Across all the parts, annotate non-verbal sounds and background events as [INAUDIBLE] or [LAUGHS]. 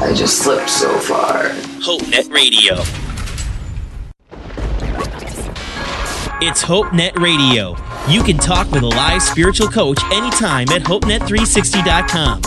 I just slipped so far. HopeNet Radio. It's HopeNet Radio. You can talk with a live spiritual coach anytime at HopeNet360.com.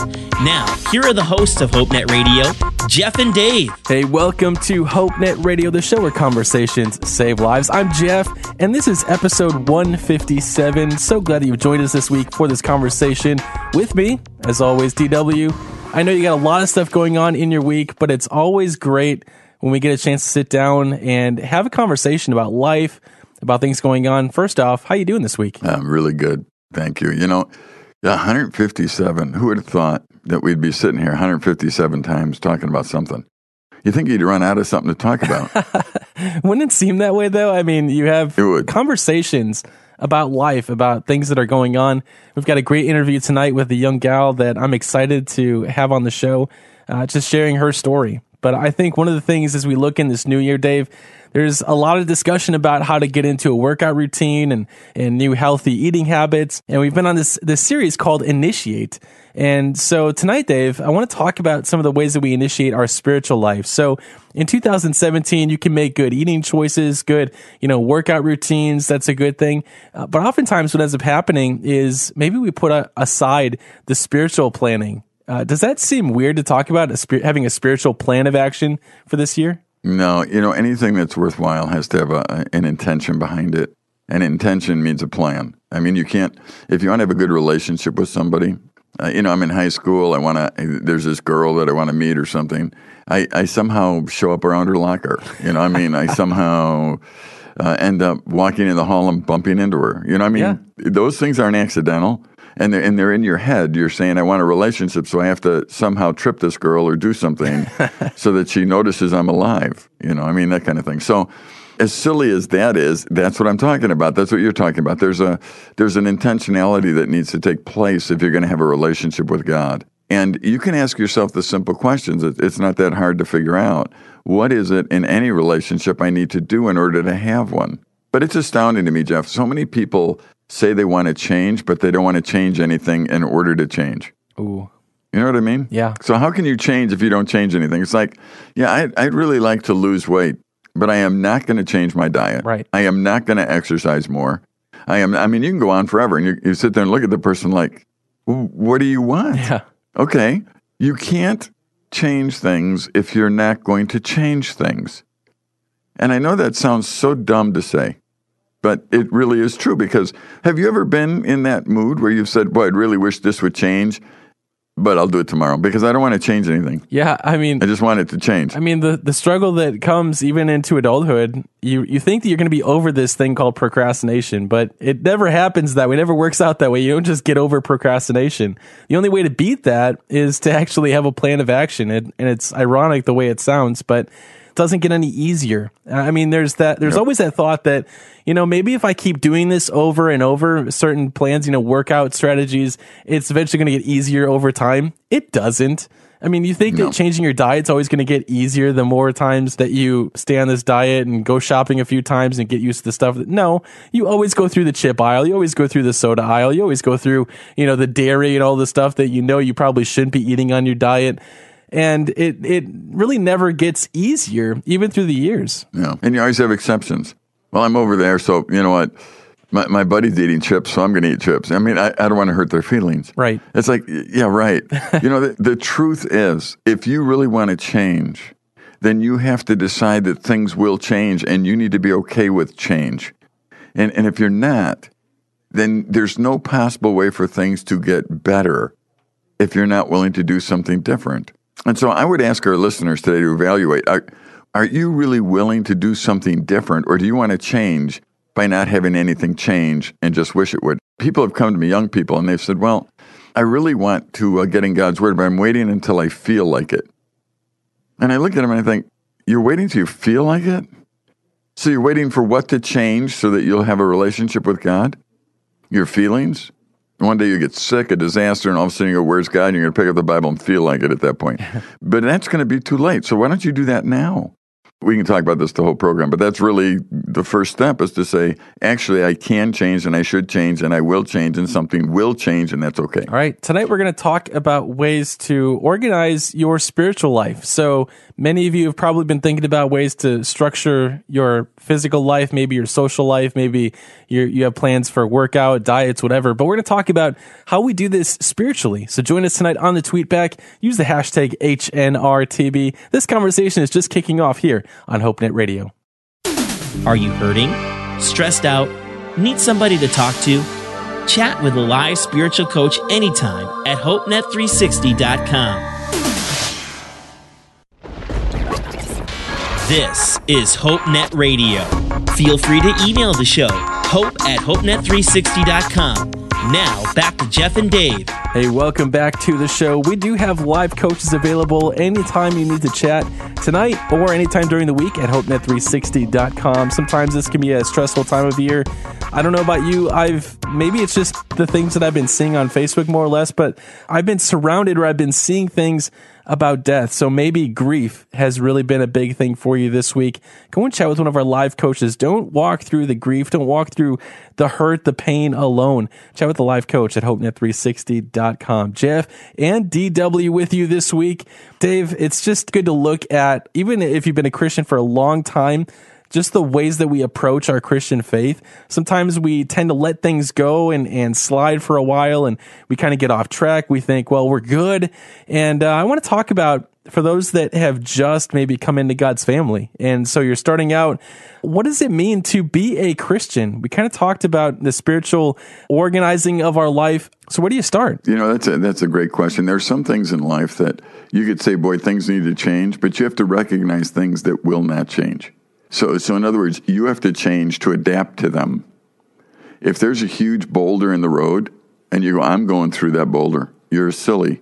Now, here are the hosts of HopeNet Radio, Jeff and Dave. Hey, welcome to HopeNet Radio, the show where conversations save lives. I'm Jeff, and this is episode 157. So glad that you've joined us this week for this conversation with me, as always, DW. I know you got a lot of stuff going on in your week, but it's always great when we get a chance to sit down and have a conversation about life, about things going on. First off, how you doing this week? I'm really good. Thank you. You know, 157. Who would have thought that we'd be sitting here 157 times talking about something? You think you'd run out of something to talk about? [LAUGHS] Wouldn't it seem that way though? I mean, you have conversations about life, about things that are going on. We've got a great interview tonight with a young gal that I'm excited to have on the show, uh, just sharing her story. But I think one of the things as we look in this new year, Dave, there's a lot of discussion about how to get into a workout routine and, and new healthy eating habits. And we've been on this, this series called Initiate. And so tonight, Dave, I want to talk about some of the ways that we initiate our spiritual life. So in 2017, you can make good eating choices, good, you know, workout routines. That's a good thing. Uh, but oftentimes what ends up happening is maybe we put a, aside the spiritual planning. Uh, does that seem weird to talk about a having a spiritual plan of action for this year? No, you know, anything that's worthwhile has to have a, an intention behind it. An intention means a plan. I mean, you can't, if you want to have a good relationship with somebody, uh, you know, I'm in high school. I want to. There's this girl that I want to meet or something. I, I somehow show up around her locker. You know, I mean, I somehow uh, end up walking in the hall and bumping into her. You know, I mean, yeah. those things aren't accidental, and they're and they're in your head. You're saying, I want a relationship, so I have to somehow trip this girl or do something [LAUGHS] so that she notices I'm alive. You know, I mean, that kind of thing. So as silly as that is, that's what I'm talking about. That's what you're talking about. There's a there's an intentionality that needs to take place if you're going to have a relationship with God. And you can ask yourself the simple questions. It's not that hard to figure out. What is it in any relationship I need to do in order to have one? But it's astounding to me, Jeff. So many people say they want to change, but they don't want to change anything in order to change. Ooh. You know what I mean? Yeah. So how can you change if you don't change anything? It's like, yeah, I'd, I'd really like to lose weight but I am not going to change my diet. Right. I am not going to exercise more. I am. I mean, you can go on forever, and you, you sit there and look at the person like, "What do you want?" Yeah. Okay. You can't change things if you're not going to change things. And I know that sounds so dumb to say, but it really is true because have you ever been in that mood where you've said, Boy, I'd really wish this would change? but I'll do it tomorrow because I don't want to change anything. Yeah, I mean, I just want it to change. I mean, the the struggle that comes even into adulthood, you you think that you're going to be over this thing called procrastination, but it never happens that way. It never works out that way. You don't just get over procrastination. The only way to beat that is to actually have a plan of action. It, and it's ironic the way it sounds, but doesn't get any easier. I mean, there's that, there's yep. always that thought that, you know, maybe if I keep doing this over and over, certain plans, you know, workout strategies, it's eventually going to get easier over time. It doesn't. I mean, you think no. that changing your diet's always going to get easier the more times that you stay on this diet and go shopping a few times and get used to the stuff. No, you always go through the chip aisle. You always go through the soda aisle. You always go through, you know, the dairy and all the stuff that you know you probably shouldn't be eating on your diet and it it really never gets easier even through the years. Yeah, and you always have exceptions. Well, I'm over there, so you know what? My, my buddy's eating chips, so I'm going to eat chips. I mean, I, I don't want to hurt their feelings. Right. It's like, yeah, right. you know, the, [LAUGHS] the truth is, if you really want to change, then you have to decide that things will change and you need to be okay with change. And, and if you're not, then there's no possible way for things to get better if you're not willing to do something different. And so I would ask our listeners today to evaluate are, are you really willing to do something different, or do you want to change by not having anything change and just wish it would? People have come to me, young people, and they've said, Well, I really want to uh, get in God's Word, but I'm waiting until I feel like it. And I look at them and I think, You're waiting till you feel like it? So you're waiting for what to change so that you'll have a relationship with God? Your feelings? One day you get sick, a disaster, and all of a sudden you go, Where's God? And you're going to pick up the Bible and feel like it at that point. [LAUGHS] but that's going to be too late. So why don't you do that now? We can talk about this the whole program, but that's really the first step is to say, actually, I can change and I should change and I will change and something will change and that's okay. All right. Tonight we're going to talk about ways to organize your spiritual life. So many of you have probably been thinking about ways to structure your physical life, maybe your social life, maybe you have plans for workout, diets, whatever. But we're going to talk about how we do this spiritually. So join us tonight on the tweet back. Use the hashtag HNRTB. This conversation is just kicking off here on HopeNet Radio. Are you hurting? Stressed out? Need somebody to talk to? Chat with a live spiritual coach anytime at HopeNet360.com. This is HopeNet Radio. Feel free to email the show, hope at HopeNet360.com. Now, back to Jeff and Dave. Hey, welcome back to the show. We do have live coaches available anytime you need to chat tonight or anytime during the week at hopenet360.com. Sometimes this can be a stressful time of year. I don't know about you. I've maybe it's just the things that I've been seeing on Facebook more or less, but I've been surrounded or I've been seeing things about death. So maybe grief has really been a big thing for you this week. Go and chat with one of our live coaches. Don't walk through the grief. Don't walk through the hurt, the pain alone. Chat with the live coach at hopenet360.com. Jeff and DW with you this week. Dave, it's just good to look at, even if you've been a Christian for a long time, just the ways that we approach our Christian faith. Sometimes we tend to let things go and, and slide for a while and we kind of get off track. We think, well, we're good. And uh, I want to talk about for those that have just maybe come into God's family. And so you're starting out, what does it mean to be a Christian? We kind of talked about the spiritual organizing of our life. So where do you start? You know, that's a, that's a great question. There are some things in life that you could say, boy, things need to change, but you have to recognize things that will not change. So, so in other words, you have to change to adapt to them. If there's a huge boulder in the road and you go, I'm going through that boulder, you're silly.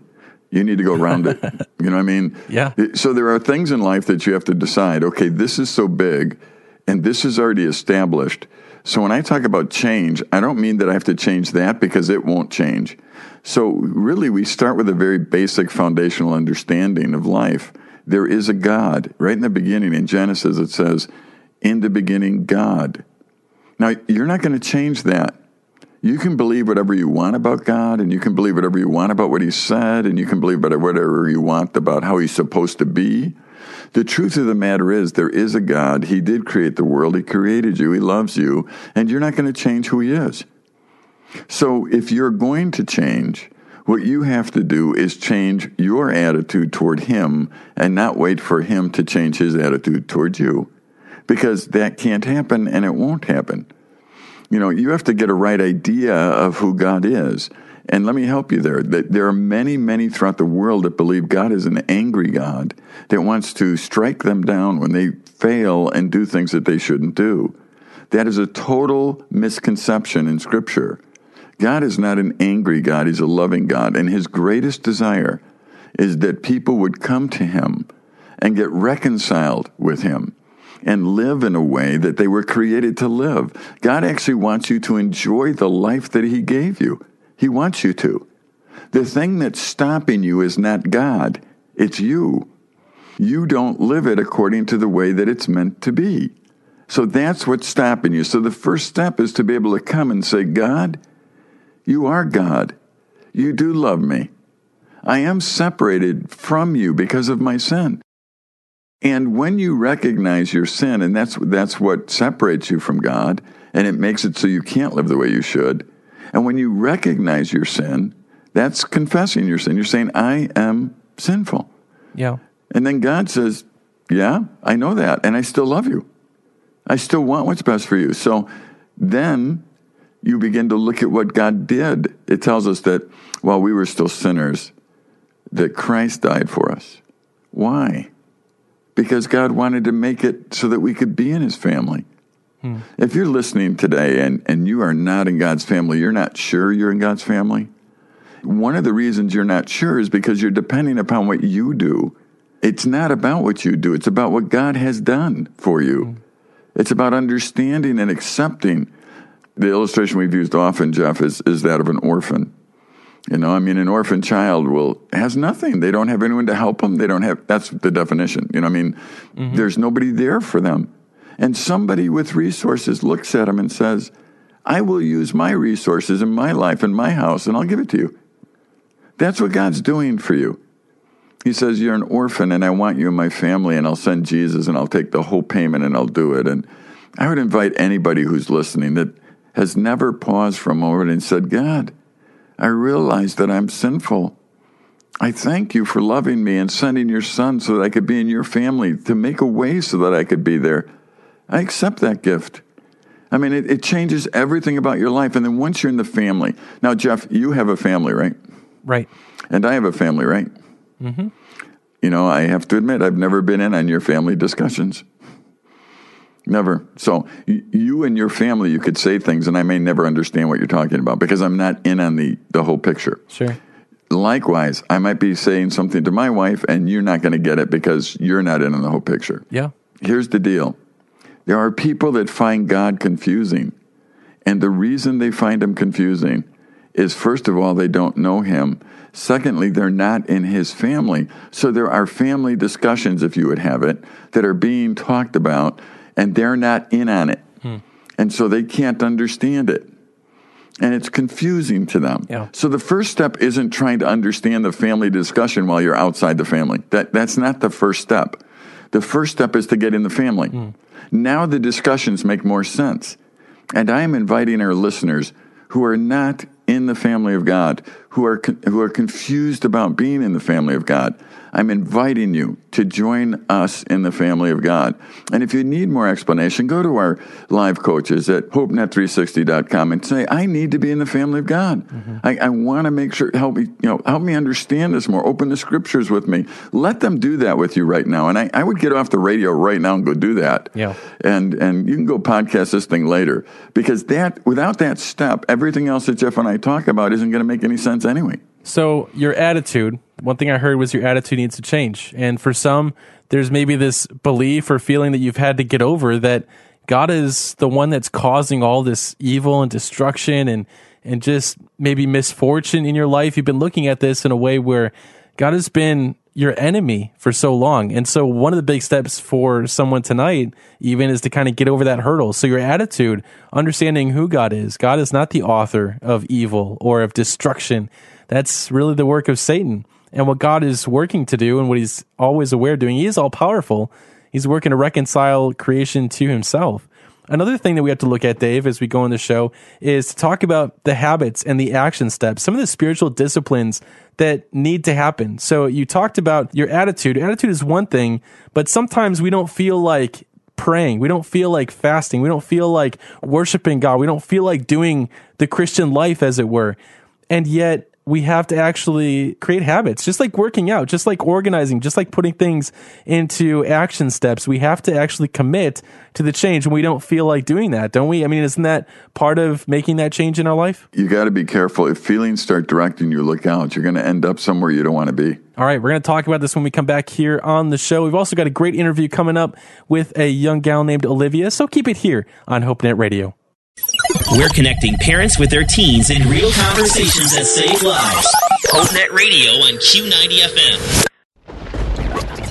You need to go around it. [LAUGHS] You know what I mean? Yeah. So there are things in life that you have to decide, okay, this is so big and this is already established. So when I talk about change, I don't mean that I have to change that because it won't change. So really, we start with a very basic foundational understanding of life there is a God. Right in the beginning, in Genesis, it says, In the beginning, God. Now, you're not going to change that. You can believe whatever you want about God, and you can believe whatever you want about what He said, and you can believe whatever you want about how He's supposed to be. The truth of the matter is, there is a God. He did create the world, He created you, He loves you, and you're not going to change who He is. So, if you're going to change, what you have to do is change your attitude toward him and not wait for him to change his attitude toward you. Because that can't happen and it won't happen. You know, you have to get a right idea of who God is. And let me help you there. There are many, many throughout the world that believe God is an angry God that wants to strike them down when they fail and do things that they shouldn't do. That is a total misconception in Scripture. God is not an angry God, He's a loving God. And His greatest desire is that people would come to Him and get reconciled with Him and live in a way that they were created to live. God actually wants you to enjoy the life that He gave you. He wants you to. The thing that's stopping you is not God, it's you. You don't live it according to the way that it's meant to be. So that's what's stopping you. So the first step is to be able to come and say, God, you are God. You do love me. I am separated from you because of my sin. And when you recognize your sin, and that's, that's what separates you from God, and it makes it so you can't live the way you should. And when you recognize your sin, that's confessing your sin. You're saying, I am sinful. Yeah. And then God says, Yeah, I know that, and I still love you. I still want what's best for you. So then you begin to look at what God did. It tells us that while we were still sinners, that Christ died for us. Why? Because God wanted to make it so that we could be in his family. Hmm. If you're listening today and, and you are not in God's family, you're not sure you're in God's family. One of the reasons you're not sure is because you're depending upon what you do It's not about what you do, it's about what God has done for you. It's about understanding and accepting. The illustration we've used often, Jeff, is, is that of an orphan. You know, I mean, an orphan child will has nothing. They don't have anyone to help them. They don't have. That's the definition. You know, I mean, mm-hmm. there's nobody there for them, and somebody with resources looks at them and says, "I will use my resources in my life in my house, and I'll give it to you." That's what God's doing for you. He says, You're an orphan, and I want you in my family, and I'll send Jesus, and I'll take the whole payment, and I'll do it. And I would invite anybody who's listening that has never paused for a moment and said, God, I realize that I'm sinful. I thank you for loving me and sending your son so that I could be in your family, to make a way so that I could be there. I accept that gift. I mean, it, it changes everything about your life. And then once you're in the family, now, Jeff, you have a family, right? Right. And I have a family, right? Mm-hmm. You know, I have to admit, I've never been in on your family discussions. Never. So you and your family, you could say things, and I may never understand what you're talking about because I'm not in on the, the whole picture. Sure. Likewise, I might be saying something to my wife, and you're not going to get it because you're not in on the whole picture. Yeah. Here's the deal there are people that find God confusing. And the reason they find him confusing is first of all, they don't know him. Secondly, they're not in his family. So there are family discussions, if you would have it, that are being talked about, and they're not in on it. Hmm. And so they can't understand it. And it's confusing to them. Yeah. So the first step isn't trying to understand the family discussion while you're outside the family. That, that's not the first step. The first step is to get in the family. Hmm. Now the discussions make more sense. And I am inviting our listeners who are not in the family of God, who are who are confused about being in the family of God. I'm inviting you to join us in the family of God. And if you need more explanation, go to our live coaches at hopenet360.com and say, I need to be in the family of God. Mm-hmm. I, I want to make sure, help me, you know, help me understand this more. Open the scriptures with me. Let them do that with you right now. And I, I would get off the radio right now and go do that. Yeah. And and you can go podcast this thing later. Because that without that step, everything else that Jeff and I talk about isn't going to make any sense anyway. So your attitude, one thing I heard was your attitude needs to change. And for some, there's maybe this belief or feeling that you've had to get over that God is the one that's causing all this evil and destruction and and just maybe misfortune in your life. You've been looking at this in a way where God has been your enemy for so long. And so one of the big steps for someone tonight even is to kind of get over that hurdle. So your attitude, understanding who God is. God is not the author of evil or of destruction. That's really the work of Satan. And what God is working to do and what he's always aware doing, he is all powerful. He's working to reconcile creation to himself. Another thing that we have to look at, Dave, as we go on the show, is to talk about the habits and the action steps, some of the spiritual disciplines that need to happen. So you talked about your attitude. Attitude is one thing, but sometimes we don't feel like praying. We don't feel like fasting. We don't feel like worshiping God. We don't feel like doing the Christian life, as it were. And yet, we have to actually create habits, just like working out, just like organizing, just like putting things into action steps. We have to actually commit to the change when we don't feel like doing that, don't we? I mean, isn't that part of making that change in our life? You got to be careful. If feelings start directing you, look out. You're going to end up somewhere you don't want to be. All right, we're going to talk about this when we come back here on the show. We've also got a great interview coming up with a young gal named Olivia, so keep it here on HopeNet Radio. We're connecting parents with their teens in real conversations that save lives. HopeNet Radio on Q90 FM.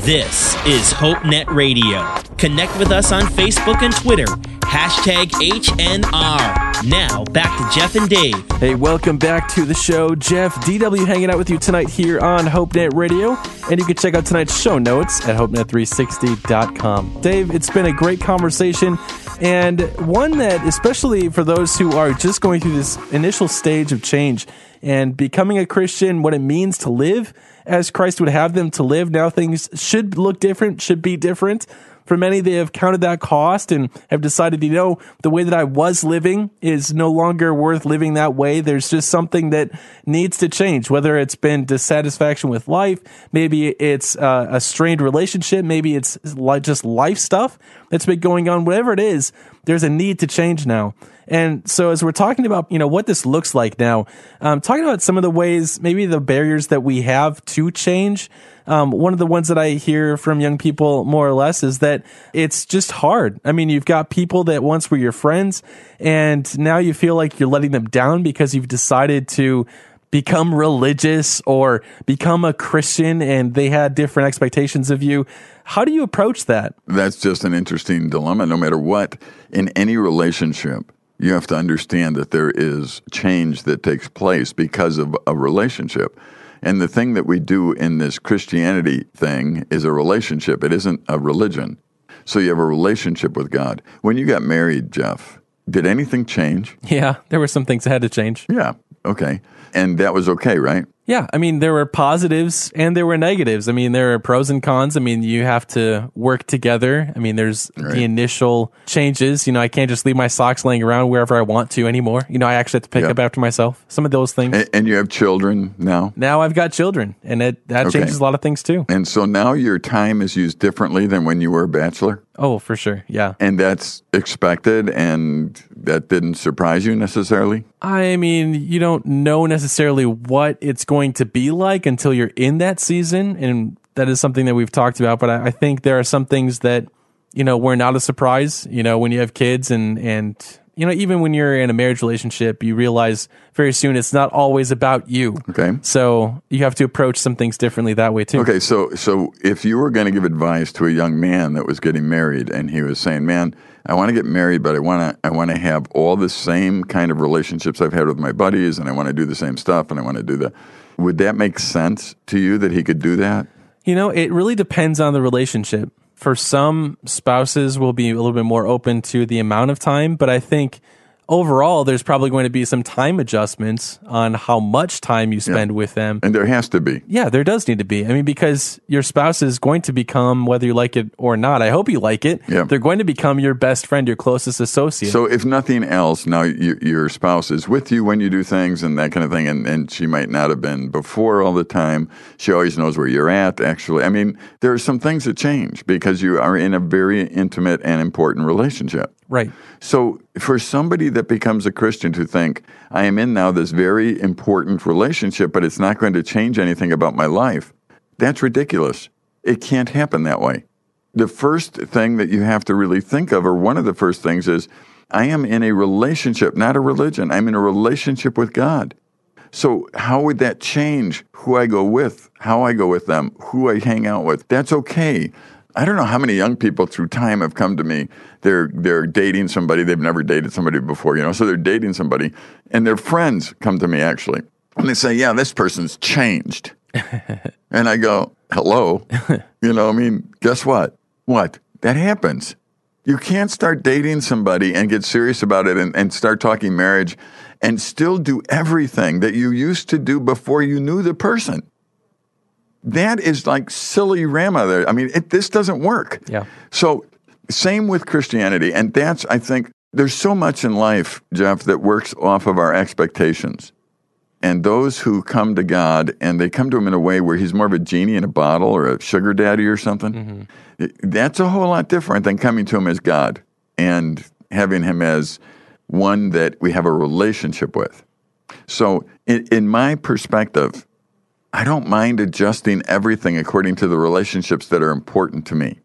This is HopeNet Radio. Connect with us on Facebook and Twitter. Hashtag HNR. Now, back to Jeff and Dave. Hey, welcome back to the show. Jeff DW hanging out with you tonight here on HopeNet Radio. And you can check out tonight's show notes at HopeNet360.com. Dave, it's been a great conversation and one that, especially for those who are just going through this initial stage of change and becoming a Christian, what it means to live as Christ would have them to live. Now things should look different, should be different. For many, they have counted that cost and have decided, you know, the way that I was living is no longer worth living that way. There's just something that needs to change, whether it's been dissatisfaction with life, maybe it's uh, a strained relationship, maybe it's just life stuff that's been going on, whatever it is, there's a need to change now. And so, as we're talking about, you know, what this looks like now, um, talking about some of the ways, maybe the barriers that we have to change. Um, one of the ones that I hear from young people more or less is that it's just hard. I mean, you've got people that once were your friends and now you feel like you're letting them down because you've decided to become religious or become a Christian and they had different expectations of you. How do you approach that? That's just an interesting dilemma. No matter what, in any relationship, you have to understand that there is change that takes place because of a relationship. And the thing that we do in this Christianity thing is a relationship, it isn't a religion. So you have a relationship with God. When you got married, Jeff, did anything change? Yeah, there were some things that had to change. Yeah, okay. And that was okay, right? Yeah, I mean, there were positives and there were negatives. I mean, there are pros and cons. I mean, you have to work together. I mean, there's Right. the initial changes. You know, I can't just leave my socks laying around wherever I want to anymore. You know, I actually have to pick Yeah. up after myself. Some of those things. And, and you have children now. now I've got children, and it, that Okay. changes a lot of things too. And so now your time is used differently than when you were a bachelor. Oh, for sure. Yeah. And that's expected and that didn't surprise you necessarily. I mean, you don't know necessarily what it's going to be like until you're in that season. And that is something that we've talked about. But I, I think there are some things that, you know, were not a surprise, you know, when you have kids and, and, you know, even when you're in a marriage relationship, you realize very soon it's not always about you. Okay. So you have to approach some things differently that way too. Okay, so so if you were going to give advice to a young man that was getting married and he was saying, "Man, I want to get married, but I want to I want to have all the same kind of relationships I've had with my buddies and I want to do the same stuff and I want to do that." Would that make sense to you that he could do that? You know, it really depends on the relationship. For some spouses will be a little bit more open to the amount of time, but I think overall there's probably going to be some time adjustments on how much time you spend with them. And there has to be. Yeah, there does need to be. I mean, because your spouse is going to become, whether you like it or not, I hope you like it, Yeah. they're going to become your best friend, your closest associate. So if nothing else, now you, your spouse is with you when you do things and that kind of thing, and, and she might not have been before all the time. She always knows where you're at. Actually, I mean, there are some things that change because you are in a very intimate and important relationship. Right. So, for somebody that becomes a Christian to think, I am in now this very important relationship, but it's not going to change anything about my life, that's ridiculous. It can't happen that way. The first thing that you have to really think of, or one of the first things, is I am in a relationship, not a religion. I'm in a relationship with God. So, how would that change who I go with, how I go with them, who I hang out with? That's okay. I don't know how many young people through time have come to me. They're they're dating somebody they've never dated somebody before, you know. So they're dating somebody, and their friends come to me actually, and they say, "Yeah, this person's changed," [LAUGHS] and I go, "Hello," [LAUGHS] you know. I mean, guess what? What that happens. You can't start dating somebody and get serious about it and, and start talking marriage and still do everything that you used to do before you knew the person. That is like silly rama there. I mean, it, this doesn't work. Yeah. So, same with Christianity. And that's, I think, there's so much in life, Jeff, that works off of our expectations. And those who come to God and they come to Him in a way where He's more of a genie in a bottle or a sugar daddy or something, mm-hmm. it- that's a whole lot different than coming to Him as God and having Him as one that we have a relationship with. So, in, in my perspective, I don't mind adjusting everything according to the relationships that are important to me.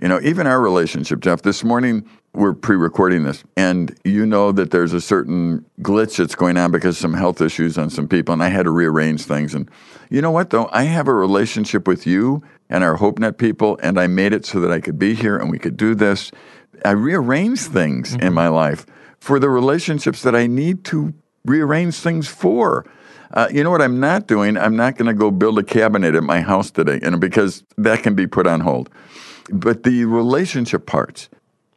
You know, even our relationship, Jeff, this morning we're pre recording this, and you know that there's a certain glitch that's going on because some health issues on some people, and I had to rearrange things. And you know what, though? I have a relationship with you and our HopeNet people, and I made it so that I could be here and we could do this. I rearranged things in mm-hmm. my life for the relationships that I need to rearrange things for. Uh, you know what I'm not doing? I'm not going to go build a cabinet at my house today, know, because that can be put on hold. But the relationship parts,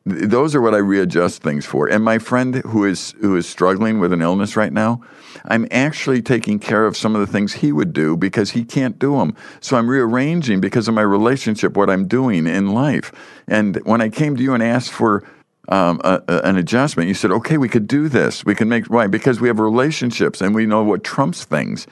th- those are what I readjust things for. And my friend who is who is struggling with an illness right now, I'm actually taking care of some of the things he would do because he can't do them. So I'm rearranging because of my relationship what I'm doing in life. And when I came to you and asked for um, a, a- an adjustment, you said, "Okay, we could do this. We can make why because we have relationships and we know what trumps things."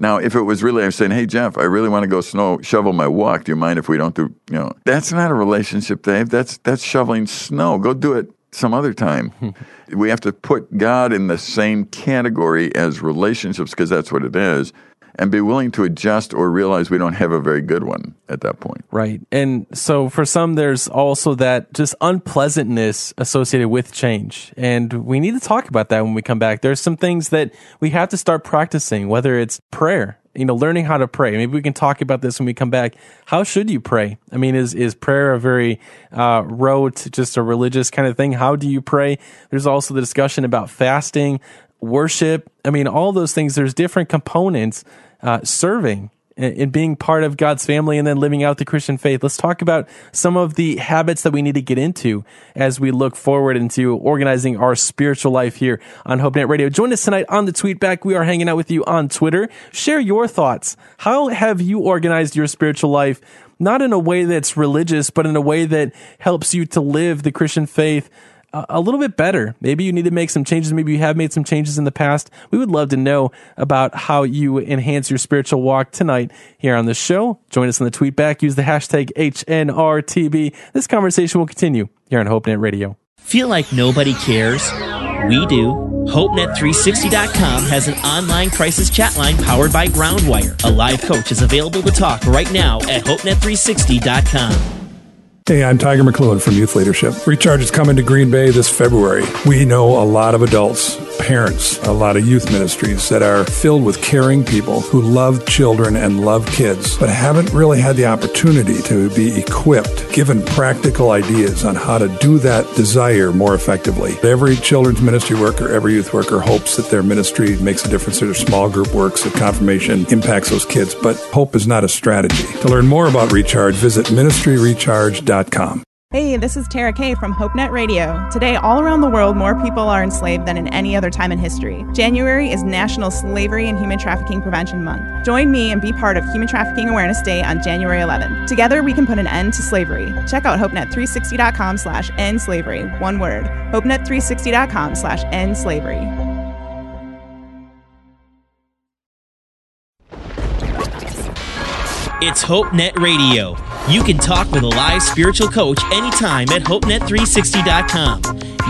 Now, if it was really, I'm saying, hey, Jeff, I really want to go snow shovel my walk. Do you mind if we don't do, you know, that's not a relationship, Dave. That's, that's shoveling snow. Go do it some other time. [LAUGHS] we have to put God in the same category as relationships because that's what it is. And be willing to adjust or realize we don't have a very good one at that point. Right. And so for some, there's also that just unpleasantness associated with change. And we need to talk about that when we come back. There's some things that we have to start practicing, whether it's prayer, you know, learning how to pray. Maybe we can talk about this when we come back. How should you pray? I mean, is, is prayer a very, uh, rote, just a religious kind of thing? How do you pray? There's also the discussion about fasting, worship. I mean, all those things, there's different components uh, serving and being part of God's family and then living out the Christian faith. Let's talk about some of the habits that we need to get into as we look forward into organizing our spiritual life here on HopeNet Radio. Join us tonight on the tweetback. We are hanging out with you on Twitter. Share your thoughts. How have you organized your spiritual life? Not in a way that's religious, but in a way that helps you to live the Christian faith a little bit better. Maybe you need to make some changes. Maybe you have made some changes in the past. We would love to know about how you enhance your spiritual walk tonight here on the show. Join us on the tweet back. Use the hashtag HNRTB. This conversation will continue here on HopeNet Radio. Feel like nobody cares? We do. HopeNet360.com has an online crisis chat line powered by Groundwire. A live coach is available to talk right now at HopeNet360.com. Hey, I'm Tiger McLuen from Youth Leadership. Recharge is coming to Green Bay this February. We know a lot of adults, parents, a lot of youth ministries that are filled with caring people who love children and love kids, but haven't really had the opportunity to be equipped, given practical ideas on how to do that desire more effectively. Every children's ministry worker, every youth worker hopes that their ministry makes a difference, that their small group works, that confirmation impacts those kids, but hope is not a strategy. To learn more about Recharge, visit ministryrecharge.com. Hey, this is Tara Kay from HopeNet Radio. Today, all around the world, more people are enslaved than in any other time in history. January is National Slavery and Human Trafficking Prevention Month. Join me and be part of Human Trafficking Awareness Day on January 11th. Together, we can put an end to slavery. Check out HopeNet360.com slash end slavery. One word. HopeNet360.com slash end slavery. It's HopeNet Radio. You can talk with a live spiritual coach anytime at HopeNet360.com.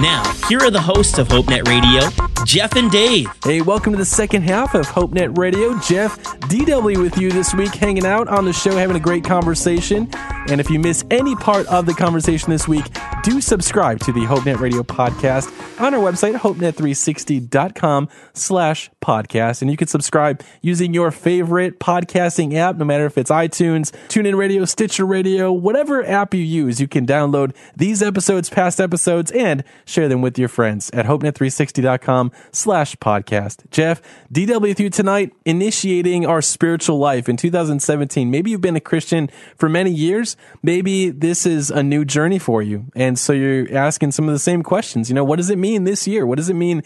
Now, here are the hosts of HopeNet Radio, Jeff and Dave. Hey, welcome to the second half of HopeNet Radio. Jeff, DW with you this week, hanging out on the show, having a great conversation. And if you miss any part of the conversation this week, do subscribe to the HopeNet Radio podcast on our website, hopenet360.com slash podcast. And you can subscribe using your favorite podcasting app, no matter if it's iTunes, TuneIn Radio, Stitcher Radio, whatever app you use, you can download these episodes, past episodes, and share them with your friends at hopenet360.com slash podcast. Jeff, DW with you tonight, initiating our spiritual life in 2017. Maybe you've been a Christian for many years. Maybe this is a new journey for you. And so you're asking some of the same questions. You know, what does it mean this year? What does it mean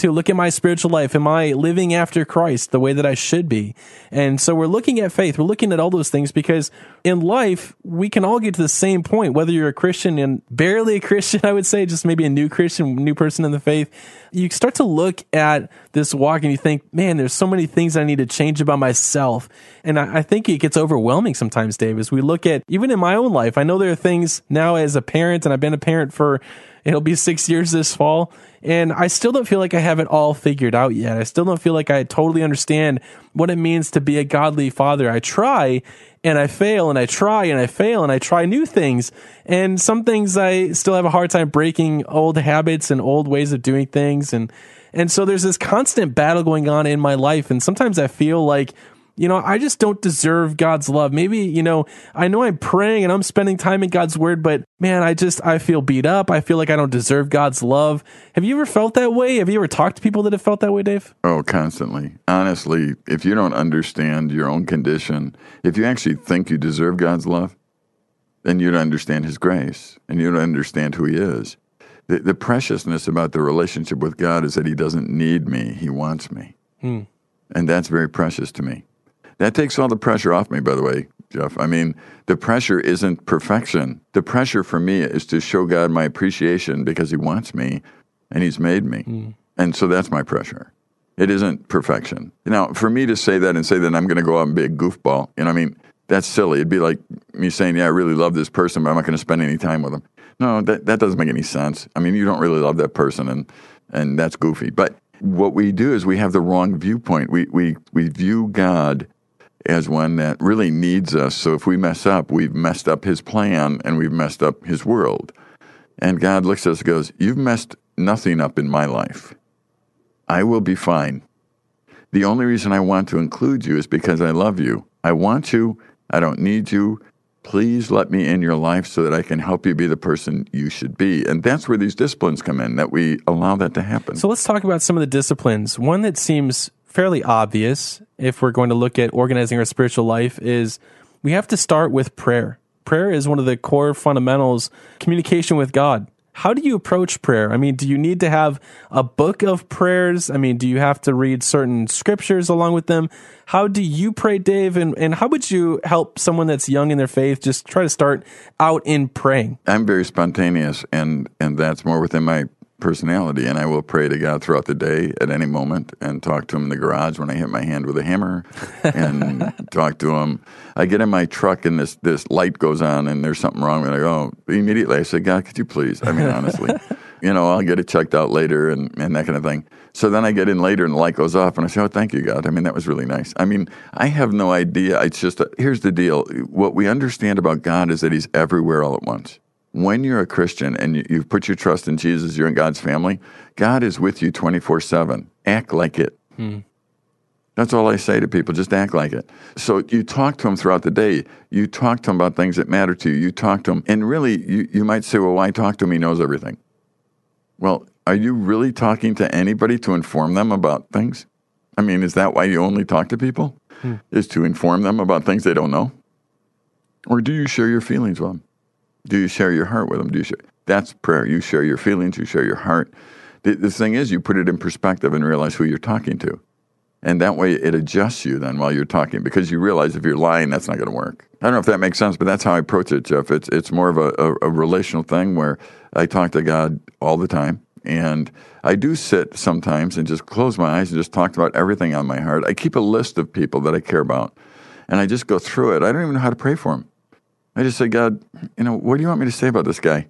to look at my spiritual life. Am I living after Christ the way that I should be? And so we're looking at faith. We're looking at all those things because in life, we can all get to the same point, whether you're a Christian and barely a Christian, [LAUGHS] I would say, just maybe a new Christian, new person in the faith. You start to look at this walk and you think, man, there's so many things I need to change about myself. And I, I think it gets overwhelming sometimes, Dave, as we look at, even in my own life, I know there are things now as a parent, and I've been a parent for, it'll be six years this fall and I still don't feel like I have it all figured out yet. I still don't feel like I totally understand what it means to be a godly father. I try and I fail and I try and I fail and I try new things. And some things I still have a hard time breaking old habits and old ways of doing things. And, and so there's this constant battle going on in my life. And sometimes I feel like you know, I just don't deserve God's love. Maybe, you know, I know I'm praying and I'm spending time in God's word, but man, I just, I feel beat up. I feel like I don't deserve God's love. Have you ever felt that way? Have you ever talked to people that have felt that way, Dave? Oh, constantly. Honestly, if you don't understand your own condition, if you actually think you deserve God's love, then you don't understand His grace and you don't understand who He is. The, the preciousness about the relationship with God is that He doesn't need me, He wants me. Hmm. And that's very precious to me. That takes all the pressure off me, by the way, Jeff. I mean, the pressure isn't perfection. The pressure for me is to show God my appreciation because He wants me and He's made me. Mm. And so that's my pressure. It isn't perfection. Now, for me to say that and say that I'm going to go out and be a goofball, you know, I mean, that's silly. It'd be like me saying, yeah, I really love this person, but I'm not going to spend any time with them. No, that, that doesn't make any sense. I mean, you don't really love that person, and, and that's goofy. But what we do is we have the wrong viewpoint. We, we, we view God as one that really needs us. So if we mess up, we've messed up his plan and we've messed up his world. And God looks at us and goes, You've messed nothing up in my life. I will be fine. The only reason I want to include you is because I love you. I want you. I don't need you. Please let me in your life so that I can help you be the person you should be. And that's where these disciplines come in, that we allow that to happen. So let's talk about some of the disciplines. One that seems fairly obvious if we're going to look at organizing our spiritual life is we have to start with prayer. Prayer is one of the core fundamentals, communication with God. How do you approach prayer? I mean, do you need to have a book of prayers? I mean, do you have to read certain scriptures along with them? How do you pray, Dave? And, and how would you help someone that's young in their faith just try to start out in praying? I'm very spontaneous, and, and that's more within my personality, and I will pray to God throughout the day at any moment and talk to Him in the garage when I hit my hand with a hammer and [LAUGHS] talk to Him. I get in my truck and this, this light goes on and there's something wrong. And I go, immediately I say, God, could you please? I mean, honestly, [LAUGHS] you know, I'll get it checked out later and, and that kind of thing. So then I get in later and the light goes off and I say, oh, thank you, God. I mean, that was really nice. I mean, I have no idea. It's just, a, here's the deal. What we understand about God is that He's everywhere all at once when you're a Christian and you, have put your trust in Jesus, you're in God's family, God is with you 24 7. Act like it. Hmm. That's all I say to people. Just act like it. So you talk to them throughout the day. You talk to them about things that matter to you. You talk to them. And really, you, you might say, well, why talk to him? He knows everything. Well, are you really talking to anybody to inform them about things? I mean, is that why you only talk to people? Hmm. Is to inform them about things they don't know? Or do you share your feelings with them? Do you share your heart with them? Do you share? That's prayer. You share your feelings, you share your heart. The, the thing is, you put it in perspective and realize who you're talking to. And that way it adjusts you then while you're talking because you realize if you're lying, that's not going to work. I don't know if that makes sense, but that's how I approach it, Jeff. It's, it's more of a, a, a relational thing where I talk to God all the time. And I do sit sometimes and just close my eyes and just talk about everything on my heart. I keep a list of people that I care about and I just go through it. I don't even know how to pray for them. I just say, God, you know, what do you want me to say about this guy?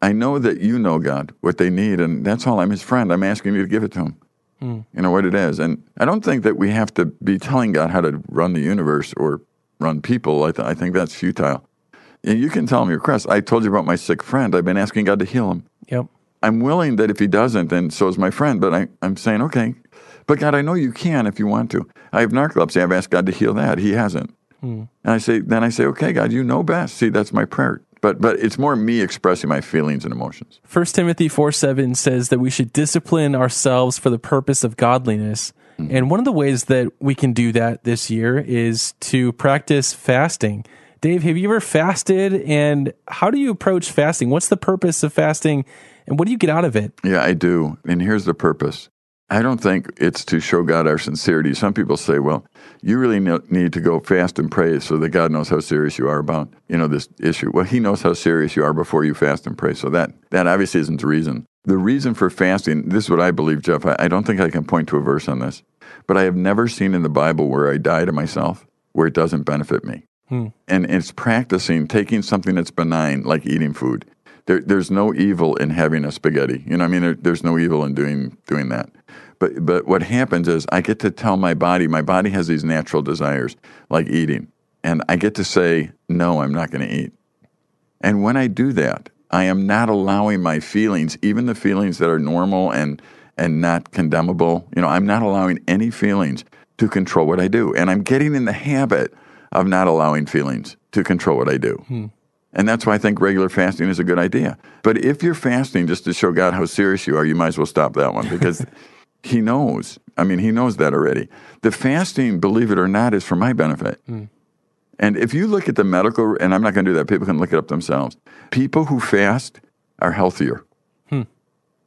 I know that you know, God, what they need, and that's all. I'm his friend. I'm asking you to give it to him. Hmm. You know what it is. And I don't think that we have to be telling God how to run the universe or run people. I, th- I think that's futile. And you can tell him your request. I told you about my sick friend. I've been asking God to heal him. Yep. I'm willing that if he doesn't, then so is my friend. But I, I'm saying, okay, but God, I know you can if you want to. I have narcolepsy. I've asked God to heal that. He hasn't. Hmm. And I say, then I say, okay, God, you know best. See, that's my prayer. But but it's more me expressing my feelings and emotions. First Timothy four seven says that we should discipline ourselves for the purpose of godliness. Mm-hmm. And one of the ways that we can do that this year is to practice fasting. Dave, have you ever fasted? And how do you approach fasting? What's the purpose of fasting? And what do you get out of it? Yeah, I do. And here's the purpose I don't think it's to show God our sincerity. Some people say, well, you really need to go fast and pray so that God knows how serious you are about, you know, this issue. Well, he knows how serious you are before you fast and pray. So that, that obviously isn't the reason. The reason for fasting, this is what I believe, Jeff. I, I don't think I can point to a verse on this, but I have never seen in the Bible where I die to myself where it doesn't benefit me. Hmm. And it's practicing taking something that's benign, like eating food. There, there's no evil in having a spaghetti. You know, I mean, there, there's no evil in doing doing that. But but what happens is I get to tell my body, my body has these natural desires like eating, and I get to say no, I'm not going to eat. And when I do that, I am not allowing my feelings, even the feelings that are normal and and not condemnable. You know, I'm not allowing any feelings to control what I do, and I'm getting in the habit of not allowing feelings to control what I do. Hmm. And that's why I think regular fasting is a good idea. But if you're fasting just to show God how serious you are, you might as well stop that one because [LAUGHS] He knows. I mean, he knows that already. The fasting, believe it or not, is for my benefit. Mm. And if you look at the medical, and I'm not going to do that, people can look it up themselves. People who fast are healthier. Hmm.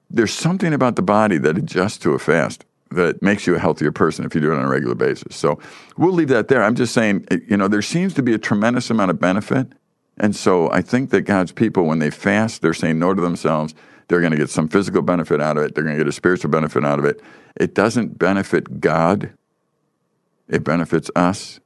There's something about the body that adjusts to a fast that makes you a healthier person if you do it on a regular basis. So we'll leave that there. I'm just saying, you know, there seems to be a tremendous amount of benefit. And so I think that God's people, when they fast, they're saying no to themselves they're going to get some physical benefit out of it. They're going to get a spiritual benefit out of it. It doesn't benefit God. It benefits us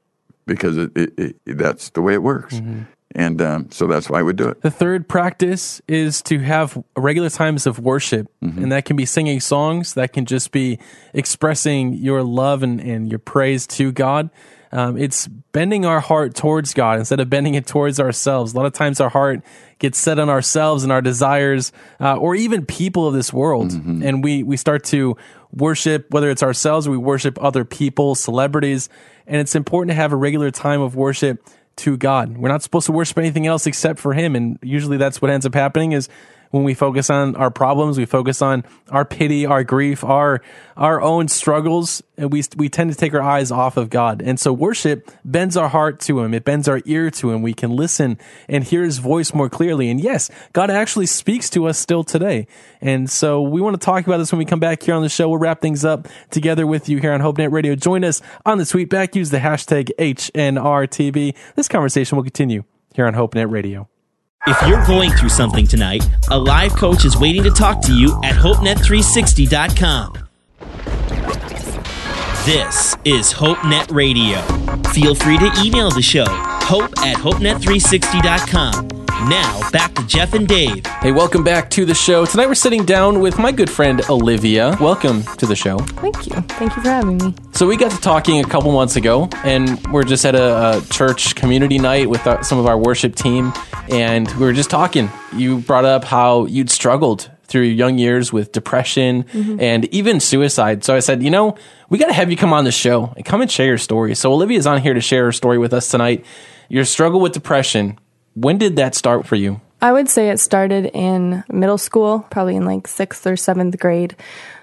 because it, it, it, that's the way it works. Mm-hmm. And um, so that's why we do it. The third practice is to have regular times of worship. And that can be singing songs, that can just be expressing your love and, and your praise to God. Um, it's bending our heart towards God instead of bending it towards ourselves. A lot of times our heart gets set on ourselves and our desires, uh, or even people of this world. And we, we start to worship, whether it's ourselves or we worship other people, celebrities. And it's important to have a regular time of worship to God. We're not supposed to worship anything else except for Him. And usually that's what ends up happening is when we focus on our problems, we focus on our pity, our grief, our our own struggles, and we we tend to take our eyes off of God. And so worship bends our heart to Him. It bends our ear to Him. We can listen and hear His voice more clearly. And yes, God actually speaks to us still today. And so we want to talk about this when we come back here on the show. We'll wrap things up together with you here on HopeNet Radio. Join us on the tweet back. Use the hashtag HNRTB. This conversation will continue here on HopeNet Radio. If you're going through something tonight, a live coach is waiting to talk to you at HopeNet360.com. This is HopeNet Radio. Feel free to email the show, hope at HopeNet360.com. Now, back to Jeff and Dave. Hey, welcome back to the show. Tonight we're sitting down with my good friend Olivia. Welcome to the show. Thank you. Thank you for having me. So we got to talking a couple months ago, and we're just at a, a church community night with our, some of our worship team, and we were just talking. You brought up how you'd struggled through your young years with depression Mhm. and even suicide. So I said, you know, we got to have you come on the show and come and share your story. So Olivia's on here to share her story with us tonight. Your struggle with depression. When did that start for you? I would say it started in middle school, probably in like sixth or seventh grade,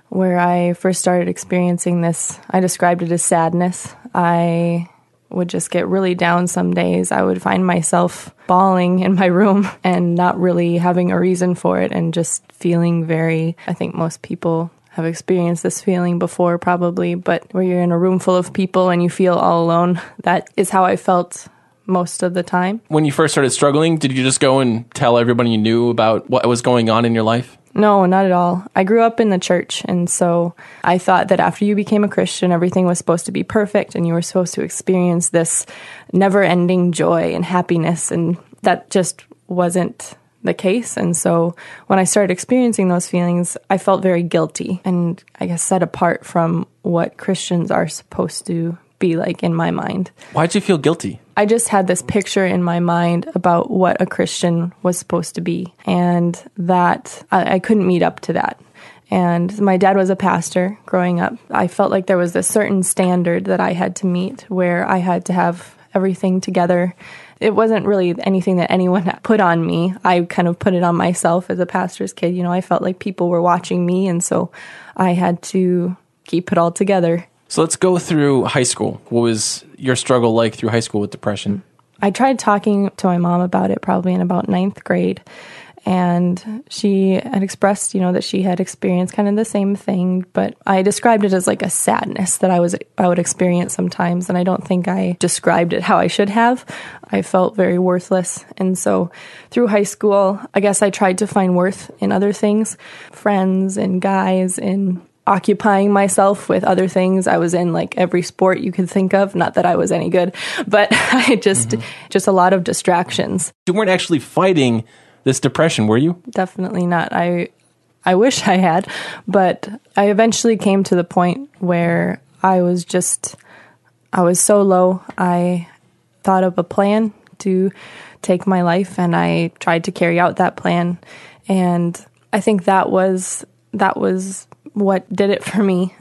where I first started experiencing this. I described it as sadness. I would just get really down some days. I would find myself bawling in my room [LAUGHS] and not really having a reason for it and just feeling very, I think most people have experienced this feeling before probably, but where you're in a room full of people and you feel all alone, that is how I felt most of the time. When you first started struggling, did you just go and tell everybody you knew about what was going on in your life? No, not at all. I grew up in the church, and so I thought that after you became a Christian, everything was supposed to be perfect and you were supposed to experience this never ending joy and happiness, and that just wasn't the case. And so when I started experiencing those feelings, I felt very guilty and I guess set apart from what Christians are supposed to be like in my mind. Why'd you feel guilty? I just had this picture in my mind about what a Christian was supposed to be, and that I, I couldn't meet up to that. And my dad was a pastor growing up. I felt like there was a certain standard that I had to meet where I had to have everything together. It wasn't really anything that anyone put on me. I kind of put it on myself as a pastor's kid. You know, I felt like people were watching me, and so I had to keep it all together. So let's go through high school. What was your struggle like through high school with depression? I tried talking to my mom about it probably in about ninth grade. And she had expressed, you know, that she had experienced kind of the same thing, but I described it as like a sadness that I was I would experience sometimes, and I don't think I described it how I should have. I felt very worthless, and so through high school, I guess I tried to find worth in other things, friends and guys, and occupying myself with other things. I was in like every sport you could think of. Not that I was any good, but [LAUGHS] I just mm-hmm. just a lot of distractions. You weren't actually fighting this depression, were you? Definitely not. I I wish I had, but I eventually came to the point where I was just I was so low. I thought of a plan to take my life and I tried to carry out that plan and I think that was that was what did it for me.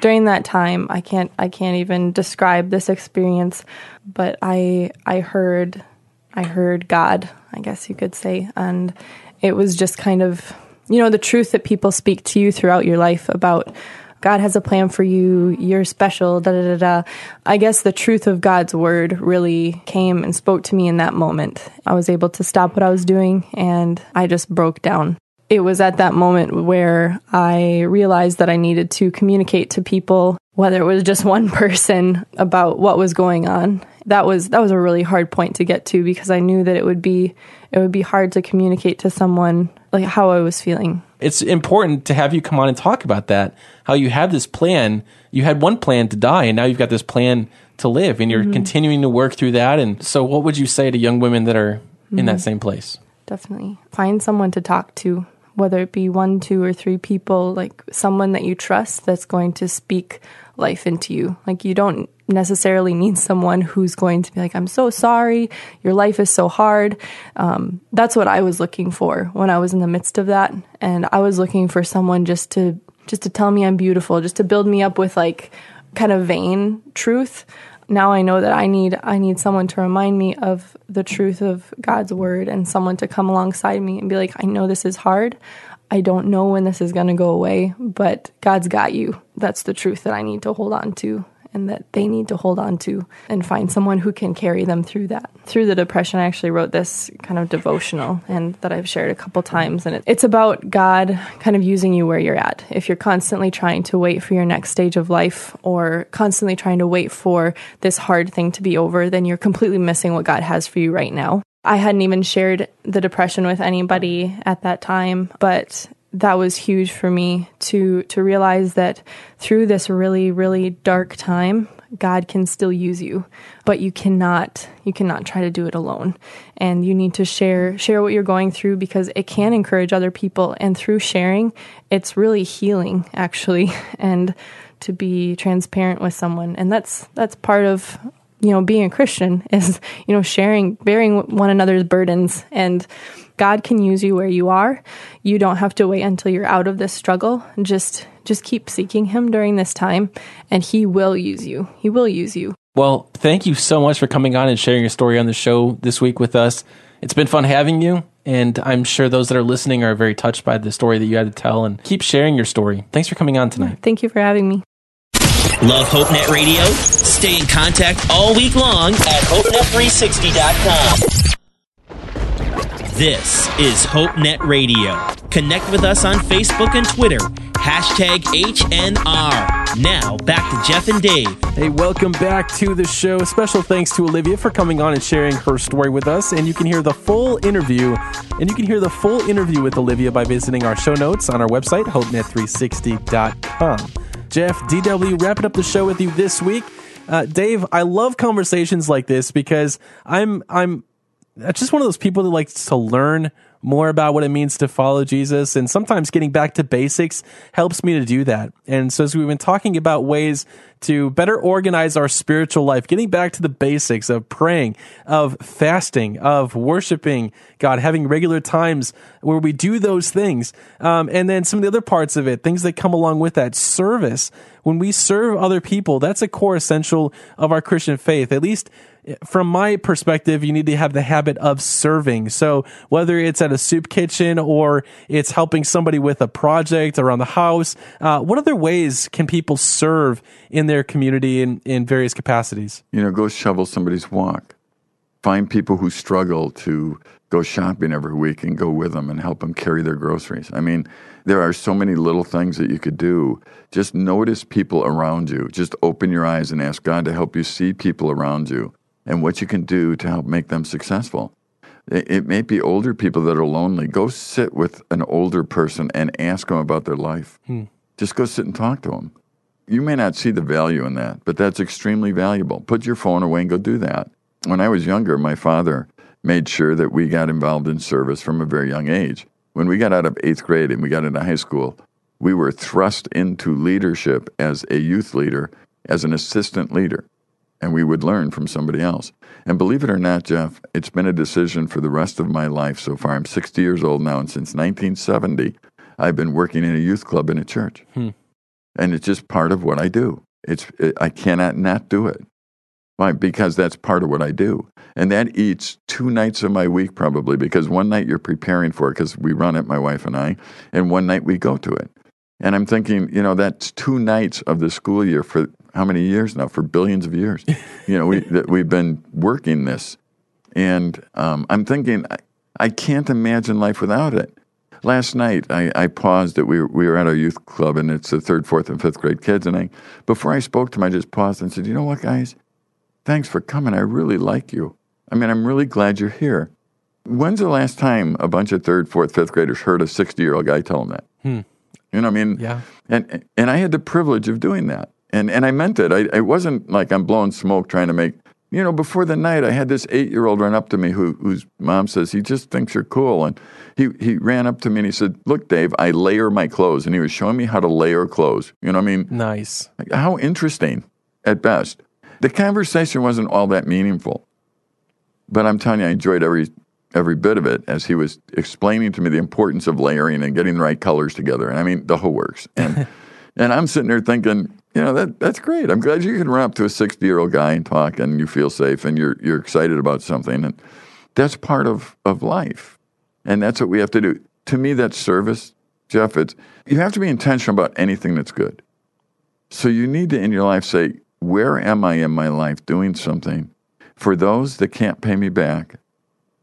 During that time, I can't I can't even describe this experience, but I I heard I heard God, I guess you could say, and it was just kind of you know the truth that people speak to you throughout your life about God has a plan for you, you're special, da da da da. I guess the truth of God's word really came and spoke to me in that moment. I was able to stop what I was doing and I just broke down it was at that moment where I realized that I needed to communicate to people, whether it was just [LAUGHS] one person, about what was going on. That was that was a really hard point to get to because I knew that it would be it would be hard to communicate to someone like how I was feeling. It's important to have you come on and talk about that. How you have this plan. You had one plan to die, and now you've got this plan to live, and you're Mhm. continuing to work through that. And so, what would you say to young women that are in that Mhm. same place? Definitely. Find someone to talk to, whether it be one, two, or three people, like someone that you trust that's going to speak life into you. Like you don't necessarily need someone who's going to be like, I'm so sorry, your life is so hard. Um, that's what I was looking for when I was in the midst of that. And I was looking for someone just to just to tell me I'm beautiful, just to build me up with like kind of vain truth now I know that I need I need someone to remind me of the truth of God's word and someone to come alongside me and be like, I know this is hard. I don't know when this is going to go away, but God's got you. That's the truth that I need to hold on to and that they need to hold on to and find someone who can carry them through that. Through the depression, I actually wrote this kind of devotional and that I've shared a couple times. And it, it's about God kind of using you where you're at. If you're constantly trying to wait for your next stage of life or constantly trying to wait for this hard thing to be over, then you're completely missing what God has for you right now. I hadn't even shared the depression with anybody at that time, but that was huge for me to to realize that through this really really dark time God can still use you but you cannot you cannot try to do it alone. And you need to share share what you're going through because it can encourage other people. And through sharing it's really healing actually [LAUGHS] and to be transparent with someone. And that's that's part of you know being a christian [LAUGHS] is you know sharing bearing one another's burdens. And god can use you where you are you don't have to wait until you're out of this struggle just just keep seeking him during this time and he will use you he will use you Well, thank you so much for coming on and sharing your story on the show this week with us. It's been fun having you, and I'm sure those that are listening are very touched by the story that you had to tell. And keep sharing your story. Thanks for coming on tonight. thank you for having me Love HopeNet Radio? Stay in contact all week long at HopeNet360.com. This is HopeNet Radio. Connect with us on Facebook and Twitter. Hashtag HNR. Now, back to Jeff and Dave. Hey, welcome back to the show. Special thanks to Olivia for coming on and sharing her story with us. And you can hear the full interview. And you can hear the full interview with Olivia by visiting our show notes on our website, hopenet360.com. Jeff, DW, wrapping up the show with you this week. Uh, Dave, I love conversations like this because I'm I'm just one of those people that likes to learn more about what it means to follow Jesus. And sometimes getting back to basics helps me to do that. And so as we've been talking about ways to better organize our spiritual life, getting back to the basics of praying, of fasting, of worshiping God, having regular times where we do those things. Um, and then some of the other parts of it, things that come along with that service. When we serve other people, that's a core essential of our Christian faith. At least from my perspective, you need to have the habit of serving. So whether it's at a soup kitchen or it's helping somebody with a project around the house, uh, what other ways can people serve in their community in, in various capacities? You know, go shovel somebody's walk. Find people who struggle to go shopping every week and go with them and help them carry their groceries. I mean, there are so many little things that you could do. Just notice people around you. Just open your eyes and ask God to help you see people around you and what you can do to help make them successful. It, it may be older people that are lonely. Go sit with an older person and ask them about their life. Hmm. Just go sit and talk to them. You may not see the value in that, but that's extremely valuable. Put your phone away and go do that. When I was younger, my father made sure that we got involved in service from a very young age. When we got out of eighth grade and we got into high school, we were thrust into leadership as a youth leader, as an assistant leader, and we would learn from somebody else. And believe it or not, Jeff, it's been a decision for the rest of my life so far. I'm 60 years old now, and since 1970, I've been working in a youth club in a church. Hmm. And it's just part of what I do. It's, it, I cannot not do it. Why? Because that's part of what I do. And that eats two nights of my week probably because one night you're preparing for it because we run it, my wife and I, and one night we go to it. And I'm thinking, you know, that's two nights of the school year for how many years now? For billions of years. [LAUGHS] you know, we, that we've been working this. And um, I'm thinking, I, I can't imagine life without it. Last night, I, I paused that we were, we were at our youth club, and it's the third, fourth, and fifth grade kids. And I, before I spoke to them, I just paused and said, "You know what, guys? thanks for coming. I really like you. I mean, I'm really glad you're here. When's the last time a bunch of third, fourth, fifth graders heard a 60 year old guy tell them that? Hmm. You know, what I mean, Yeah. and and I had the privilege of doing that, and and I meant it. I it wasn't like I'm blowing smoke trying to make. You know, before the night, I had this eight year old run up to me who whose mom says he just thinks you're cool, and he he ran up to me and he said, "Look, Dave, I layer my clothes," and he was showing me how to layer clothes. You know, what I mean, Nice. like, how interesting, at best. The conversation wasn't all that meaningful, but I'm telling you, I enjoyed every every bit of it as he was explaining to me the importance of layering and getting the right colors together. And I mean, the whole works. And [LAUGHS] and I'm sitting there thinking, you know, that that's great. I'm glad you can run up to a 60 year old guy and talk, and you feel safe, and you're you're excited about something, and that's part of of life, and that's what we have to do. To me, that's service, Jeff. It's you have to be intentional about anything that's good. So you need to in your life say, where am I in my life doing something for those that can't pay me back,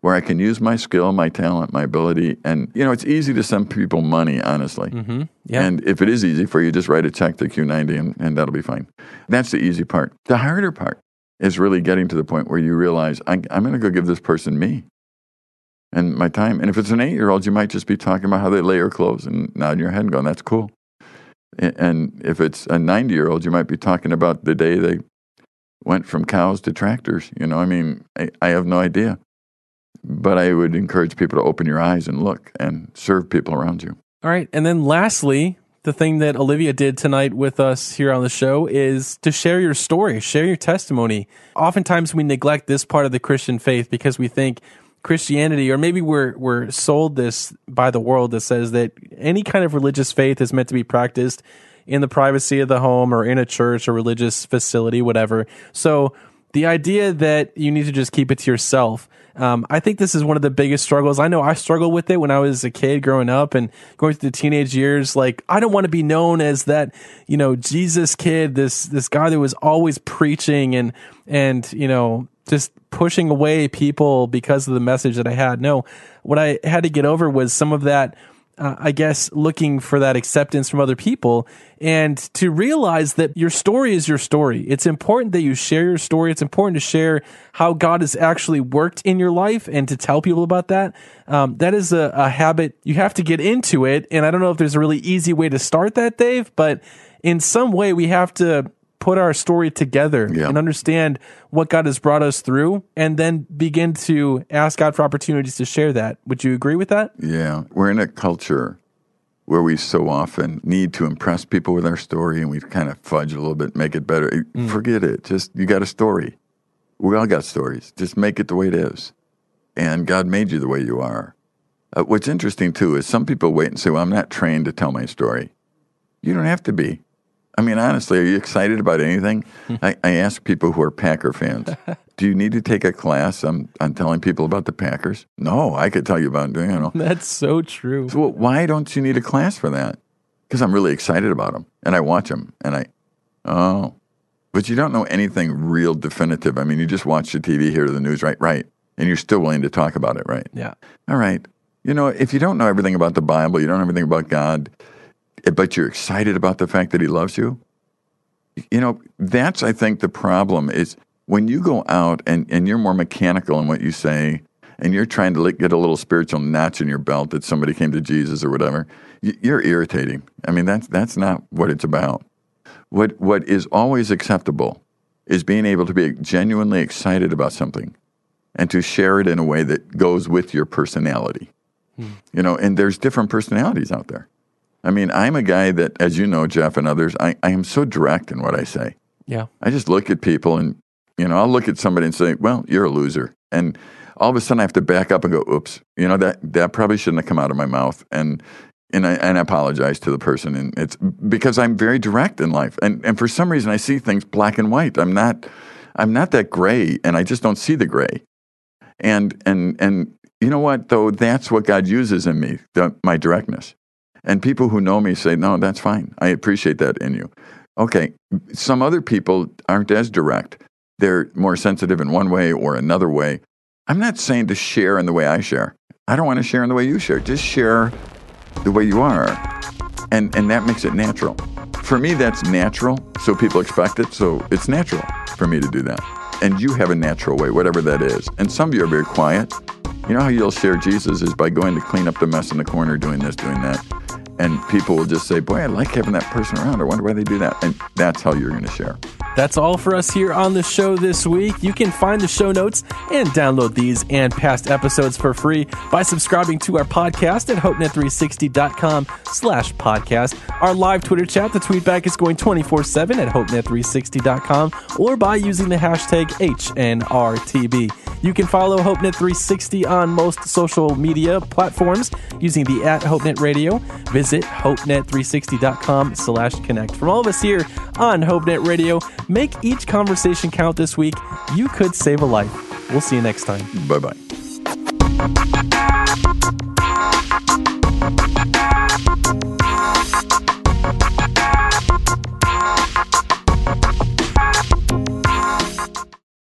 where I can use my skill, my talent, my ability, and you know it's easy to send people money, honestly. Mm-hmm. Yeah. And if it is easy for you, just write a check to Q90 and, and that'll be fine. That's the easy part. The harder part is really getting to the point where you realize I, I'm going to go give this person me and my time. And if it's an eight year old, you might just be talking about how they layer clothes and nodding your head and going, that's cool. And if it's a 90 year old, you might be talking about the day they went from cows to tractors. You know, I mean, I, I have no idea. But I would encourage people to open your eyes and look and serve people around you. All right. And then lastly, the thing that Olivia did tonight with us here on the show is to share your story, share your testimony. Oftentimes we neglect this part of the Christian faith because we think Christianity, or maybe we're, we're sold this by the world that says that any kind of religious faith is meant to be practiced in the privacy of the home or in a church or religious facility, whatever. So the idea that you need to just keep it to yourself. Um, I think this is one of the biggest struggles. I know I struggled with it when I was a kid growing up and going through the teenage years. Like, I don't want to be known as that, you know, Jesus kid, this, this guy that was always preaching and, and, you know, just pushing away people because of the message that I had. No, what I had to get over was some of that, uh, I guess, looking for that acceptance from other people and to realize that your story is your story. It's important that you share your story. It's important to share how God has actually worked in your life and to tell people about that. Um, that is a, a habit. You have to get into it. And I don't know if there's a really easy way to start that, Dave, but in some way we have to put our story together and understand what God has brought us through and then begin to ask God for opportunities to share that. Would you agree with that? Yeah, we're in a culture where we so often need to impress people with our story and we kind of fudge a little bit, make it better. Forget it. Just, you got a story. We all got stories. Just make it the way it is. And God made you the way you are. Uh, what's interesting too is some people wait and say, well, I'm not trained to tell my story. You don't have to be. I mean, honestly, are you excited about anything? Hmm. I, I ask people who are Packer fans, [LAUGHS] do you need to take a class on, on telling people about the Packers? No, I could tell you about doing it. That's so true. So why don't you need a class for that? Because I'm really excited about them and I watch them and I, oh, but you don't know anything real definitive. I mean, you just watch the TV, hear the news, right? Right. And you're still willing to talk about it, right? Yeah. All right. You know, if you don't know everything about the Bible, you don't know everything about God, Eh, but you're excited about the fact that He loves you, you know, that's, I think, the problem is when you go out and, and you're more mechanical in what you say and you're trying to get a little spiritual notch in your belt that somebody came to Jesus or whatever, you're irritating. I mean, that's, that's not what it's about. What, what is always acceptable is being able to be genuinely excited about something and to share it in a way that goes with your personality. Hmm. You know, and there's different personalities out there. I mean, I'm a guy that, as you know, Jeff and others, I, I am so direct in what I say. Yeah. I just look at people and, you know, I'll look at somebody and say, well, you're a loser. And all of a sudden I have to back up and go, oops, you know, that, that probably shouldn't have come out of my mouth. And, and I, and I apologize to the person. And it's because I'm very direct in life. And, and for some reason I see things black and white. I'm not, I'm not that gray and I just don't see the gray. And, and, and you know what, though? That's what God uses in me, the, my directness. And people who know me say, no, that's fine. I appreciate that in you. Okay, some other people aren't as direct. They're more sensitive in one way or another way. I'm not saying to share in the way I share. I don't want to share in the way you share. Just share the way you are. And, and that makes it natural. For me, that's natural, so people expect it, so it's natural for me to do that. and you have a natural way, whatever that is. And some of you are very quiet. You know how you'll share Jesus is by going to clean up the mess in the corner, doing this, doing that. And people will just say, Boy, I like having that person around. I wonder why they do that. And that's how you're going to share. That's all for us here on the show this week. You can find the show notes and download these and past episodes for free by subscribing to our podcast at hopenet360.com slash podcast. Our live Twitter chat, the tweetback is going 24-7 at hopenet360.com or by using the hashtag HNRTB. You can follow HopeNet360 on most social media platforms using the at HopeNet Radio. Visit HopeNet360.com slash connect. From all of us here on HopeNet Radio, Make each conversation count this week. You could save a life. We'll see you next time. Bye bye.